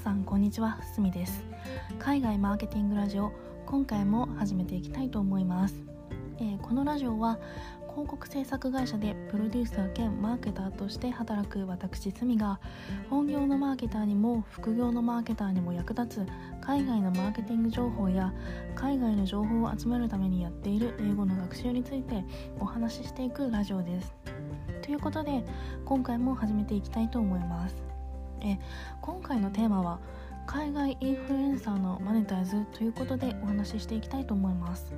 さんこんにちはすみです。海外マーケティングラジオ今回も始めていきたいと思います、えー、このラジオは広告制作会社でプロデューサー兼マーケターとして働く私すみが本業のマーケターにも副業のマーケターにも役立つ海外のマーケティング情報や海外の情報を集めるためにやっている英語の学習についてお話ししていくラジオです。ということで今回も始めていきたいと思います。え今回のテーマは海外インフルエンサーのマネタイズということでお話ししていきたいと思います。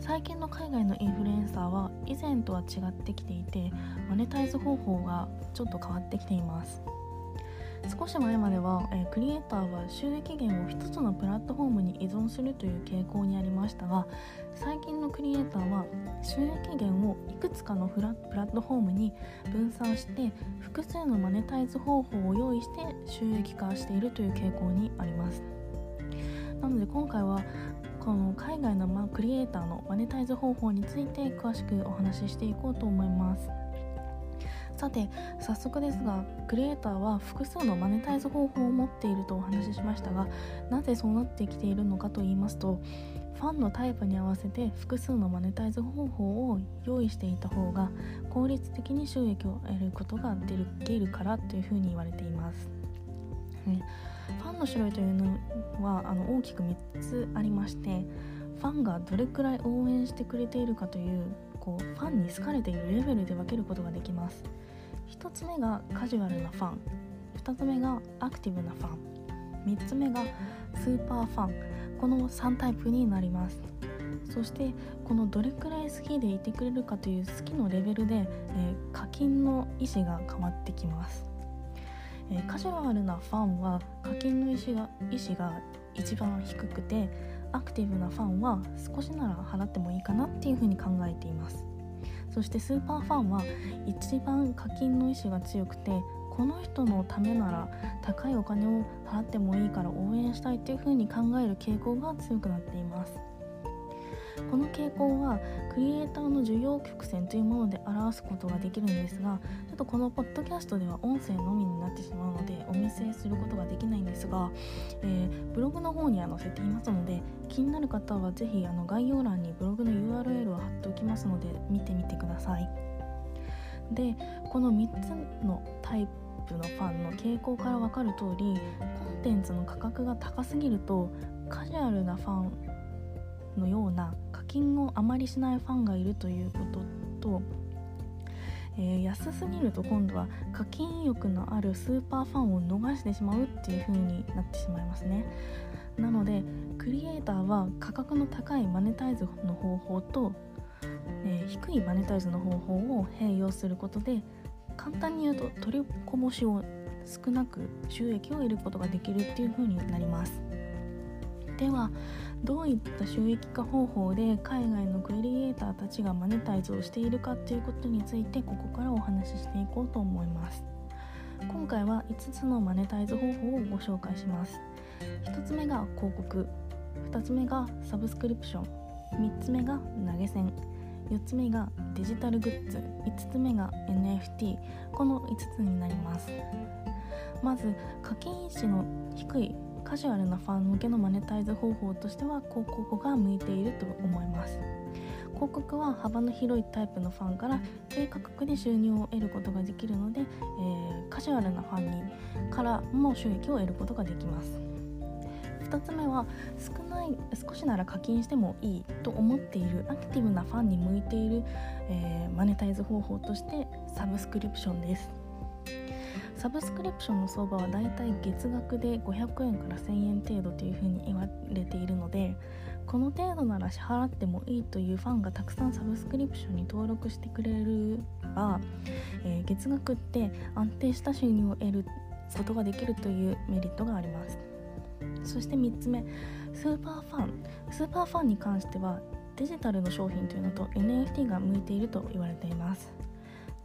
最近の海外のインフルエンサーは以前とは違ってきていてマネタイズ方法がちょっと変わってきています。少し前までは、えクリエイターは収益源を1つのプラットフォームに依存するという傾向にありましたが最近のクリエイターは収益源をいくつかのプラットフォームに分散して複数のマネタイズ方法を用意して収益化しているという傾向にあります。なので今回はこの海外のクリエイターのマネタイズ方法について詳しくお話ししていこうと思います。さて早速ですがクリエイターは複数のマネタイズ方法を持っているとお話ししましたがなぜそうなってきているのかと言いますとファンのタイプに合わせて複数のマネタイズ方法を用意していた方が効率的に収益を得ることができるからというふうに言われています。ファンの種類というのはあの大きく3つありましてファンがどれくらい応援してくれているかというこうファンに好かれているレベルで分けることができます。1つ目がカジュアルなファン。2つ目がアクティブなファン。3つ目がスーパーファン。この3タイプになります。そしてこのどれくらい好きでいてくれるかという好きのレベルで、えー、課金の意思が変わってきます、えー、カジュアルなファンは課金の意思が意思が一番低くてアクティブなファンは少しなら払ってもいいかなっていうふうに考えています。そしてスーパーファンは一番課金の意思が強くてこの人のためなら高いお金を払ってもいいから応援したいっていう風に考える傾向が強くなっています。この傾向はクリエイターの需要曲線というもので表すことができるんですがちょっとこのポッドキャストでは音声のみになってしまうのでお見せすることができないんですが、えー、ブログの方には載せていますので気になる方は是非あの概要欄にブログの URL を貼っておきますので見てみてください。でこの3つのタイプのファンの傾向から分かる通りコンテンツの価格が高すぎるとカジュアルなファンのような金をあまりしないファンがいるということと、えー、安すぎると今度は課金欲のあるスーパーファンを逃してしまうっていう風になってしまいますね。なのでクリエイターは価格の高いマネタイズの方法と、えー、低いマネタイズの方法を併用することで簡単に言うと取りこぼしを少なく収益を得ることができるっていう風になります。ではどういった収益化方法で海外のクリエイターたちがマネタイズをしているかということについてここからお話ししていこうと思います。今回は5つのマネタイズ方法をご紹介します。1つ目が広告。2つ目がサブスクリプション。3つ目が投げ銭。4つ目がデジタルグッズ。5つ目が NFT この5つになります。まず課金意識の低いカジュアルなファン向けのマネタイズ方法としては広告が向いていると思います。広告は幅の広いタイプのファンから低価格で収入を得ることができるので、えー、カジュアルなファンにからも収益を得ることができます。2つ目は少ない少しなら課金してもいいと思っているアクティブなファンに向いている、えー、マネタイズ方法としてサブスクリプションです。サブスクリプションの相場はだいたい月額で500円から1000円程度というふうに言われているのでこの程度なら支払ってもいいというファンがたくさんサブスクリプションに登録してくれるば、えー、月額って安定した収入を得ることができるというメリットがあります。そして3つ目スーパーファン。スーパーファンに関してはデジタルの商品というのと NFT が向いていると言われています。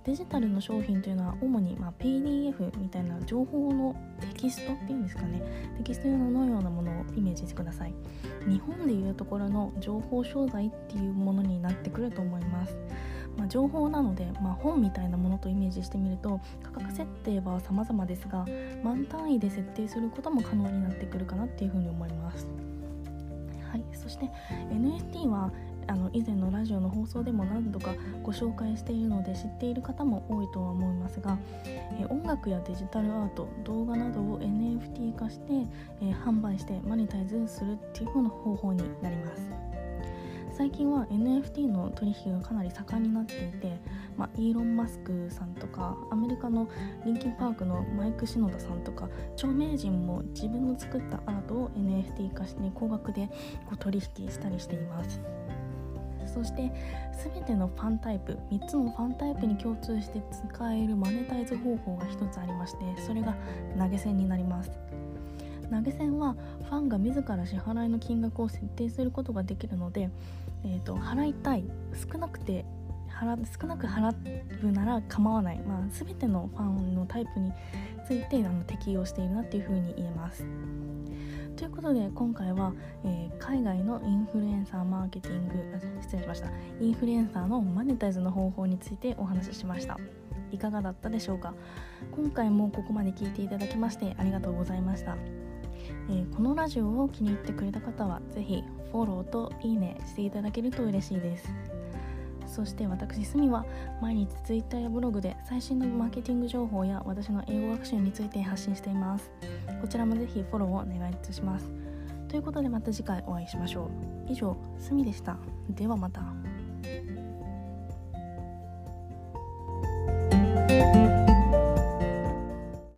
デジタルの商品というのは主にま PDF みたいな情報のテキストっていうんですかね。テキストのようなものをイメージしてください。日本でいうところの情報商材っていうものになってくると思います、まあ、情報なので、まあ、本みたいなものとイメージしてみると価格設定は様々ですが万単位で設定することも可能になってくるかなっていうふうに思います。はい、そして NFT はあの以前のラジオの放送でも何度かご紹介しているので知っている方も多いとは思いますが、え音楽やデジタルアート動画などを NFT 化して、え販売してマネタイズするっていう風な方法になります最近は NFT の取引がかなり盛んになっていて、まあ、イーロン・マスクさんとかアメリカのリンキンパークのマイク・シノダさんとか著名人も自分の作ったアートを NFT 化して高額でこう取引したりしています。そして全てのファンタイプ3つのファンタイプに共通して使えるマネタイズ方法が1つありましてそれが投げ銭になります投げ銭はファンが自ら支払いの金額を設定することができるので、えーと、払いたい少なくて払少なく払うなら構わない、まあ、全てのファンのタイプについてあの適用しているなっていうふうに言えます。ということで今回は、えー、海外のインフルエンサーマーケティング失礼しました。インフルエンサーのマネタイズの方法についてお話ししました。いかがだったでしょうか？今回もここまで聞いていただきましてありがとうございました、えー、このラジオを気に入ってくれた方は是非フォローといいねしていただけると嬉しいです。そして私スミは毎日 Twitter やブログで最新のマーケティング情報や私の英語学習について発信しています。こちらもぜひフォローをお願いいたします。ということでまた次回お会いしましょう。以上すみでした。ではまた。